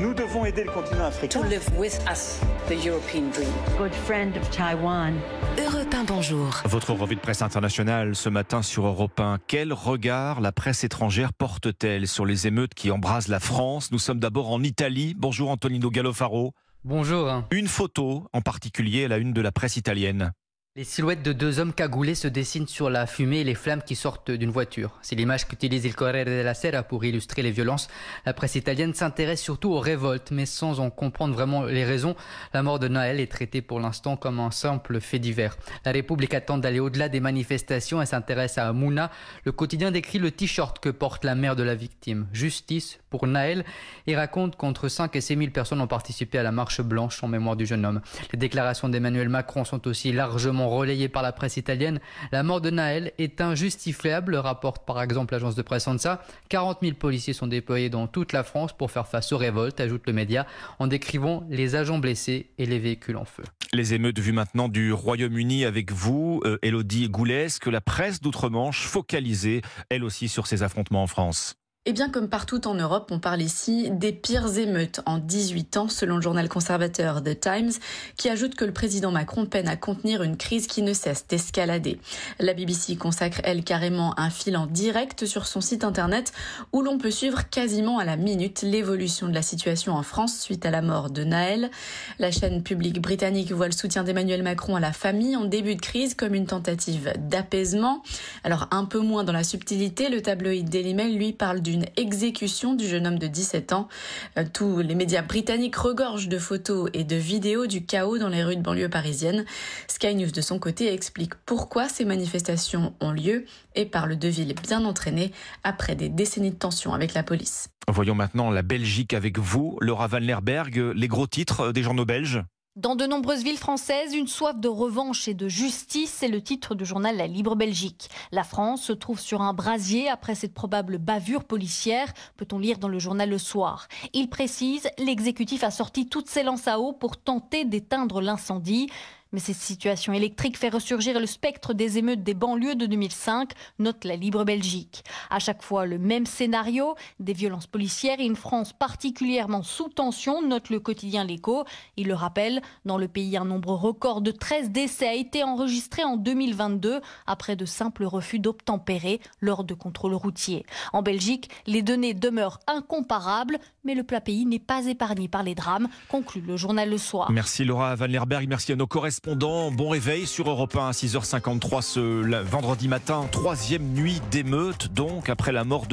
Nous devons aider le continent africain. To live with us the European dream. Good friend of Taiwan. Europe 1, bonjour. Votre revue de presse internationale ce matin sur Europe 1. Quel regard la presse étrangère porte-t-elle sur les émeutes qui embrasent la France? Nous sommes d'abord en Italie. Bonjour Antonino Gallofaro. Bonjour. Une photo en particulier à la une de la presse italienne. Les silhouettes de deux hommes cagoulés se dessinent sur la fumée et les flammes qui sortent d'une voiture. C'est l'image qu'utilise il Corriere della Sera pour illustrer les violences. La presse italienne s'intéresse surtout aux révoltes, mais sans en comprendre vraiment les raisons. La mort de Naël est traitée pour l'instant comme un simple fait divers. La République attend d'aller au-delà des manifestations et s'intéresse à Mouna. Le quotidien décrit le t-shirt que porte la mère de la victime. Justice pour Naël et raconte qu'entre 5 et 6 000 personnes ont participé à la marche blanche en mémoire du jeune homme. Les déclarations d'Emmanuel Macron sont aussi largement relayé par la presse italienne. La mort de Naël est injustifiable, rapporte par exemple l'agence de presse ANSA. 40 000 policiers sont déployés dans toute la France pour faire face aux révoltes, ajoute le média, en décrivant les agents blessés et les véhicules en feu. Les émeutes vues maintenant du Royaume-Uni avec vous, euh, Elodie Goulet, que la presse d'outre-Manche focalisée, elle aussi, sur ces affrontements en France eh bien, comme partout en Europe, on parle ici des pires émeutes en 18 ans, selon le journal conservateur The Times, qui ajoute que le président Macron peine à contenir une crise qui ne cesse d'escalader. La BBC consacre, elle, carrément un fil en direct sur son site internet où l'on peut suivre quasiment à la minute l'évolution de la situation en France suite à la mort de Naël. La chaîne publique britannique voit le soutien d'Emmanuel Macron à la famille en début de crise comme une tentative d'apaisement. Alors, un peu moins dans la subtilité, le tabloïd Daily Mail, lui, parle du une exécution du jeune homme de 17 ans. Euh, tous les médias britanniques regorgent de photos et de vidéos du chaos dans les rues de banlieue parisienne. Sky News de son côté explique pourquoi ces manifestations ont lieu et parle de villes bien entraînées après des décennies de tensions avec la police. Voyons maintenant la Belgique avec vous, Laura Van Lerberg, les gros titres des journaux belges. Dans de nombreuses villes françaises, une soif de revanche et de justice, c'est le titre du journal La Libre Belgique. La France se trouve sur un brasier après cette probable bavure policière, peut-on lire dans le journal Le Soir. Il précise, l'exécutif a sorti toutes ses lances à eau pour tenter d'éteindre l'incendie. Mais cette situation électrique fait ressurgir le spectre des émeutes des banlieues de 2005, note la Libre Belgique. À chaque fois le même scénario, des violences policières et une France particulièrement sous tension, note le quotidien L'Écho. Il le rappelle, dans le pays, un nombre record de 13 décès a été enregistré en 2022 après de simples refus d'obtempérer lors de contrôles routiers. En Belgique, les données demeurent incomparables, mais le plat pays n'est pas épargné par les drames, conclut le journal Le Soir. Merci Laura Van Lerberg, merci à nos correspondants Bon réveil sur Europe 1 à 6h53 ce vendredi matin. Troisième nuit d'émeute, donc, après la mort de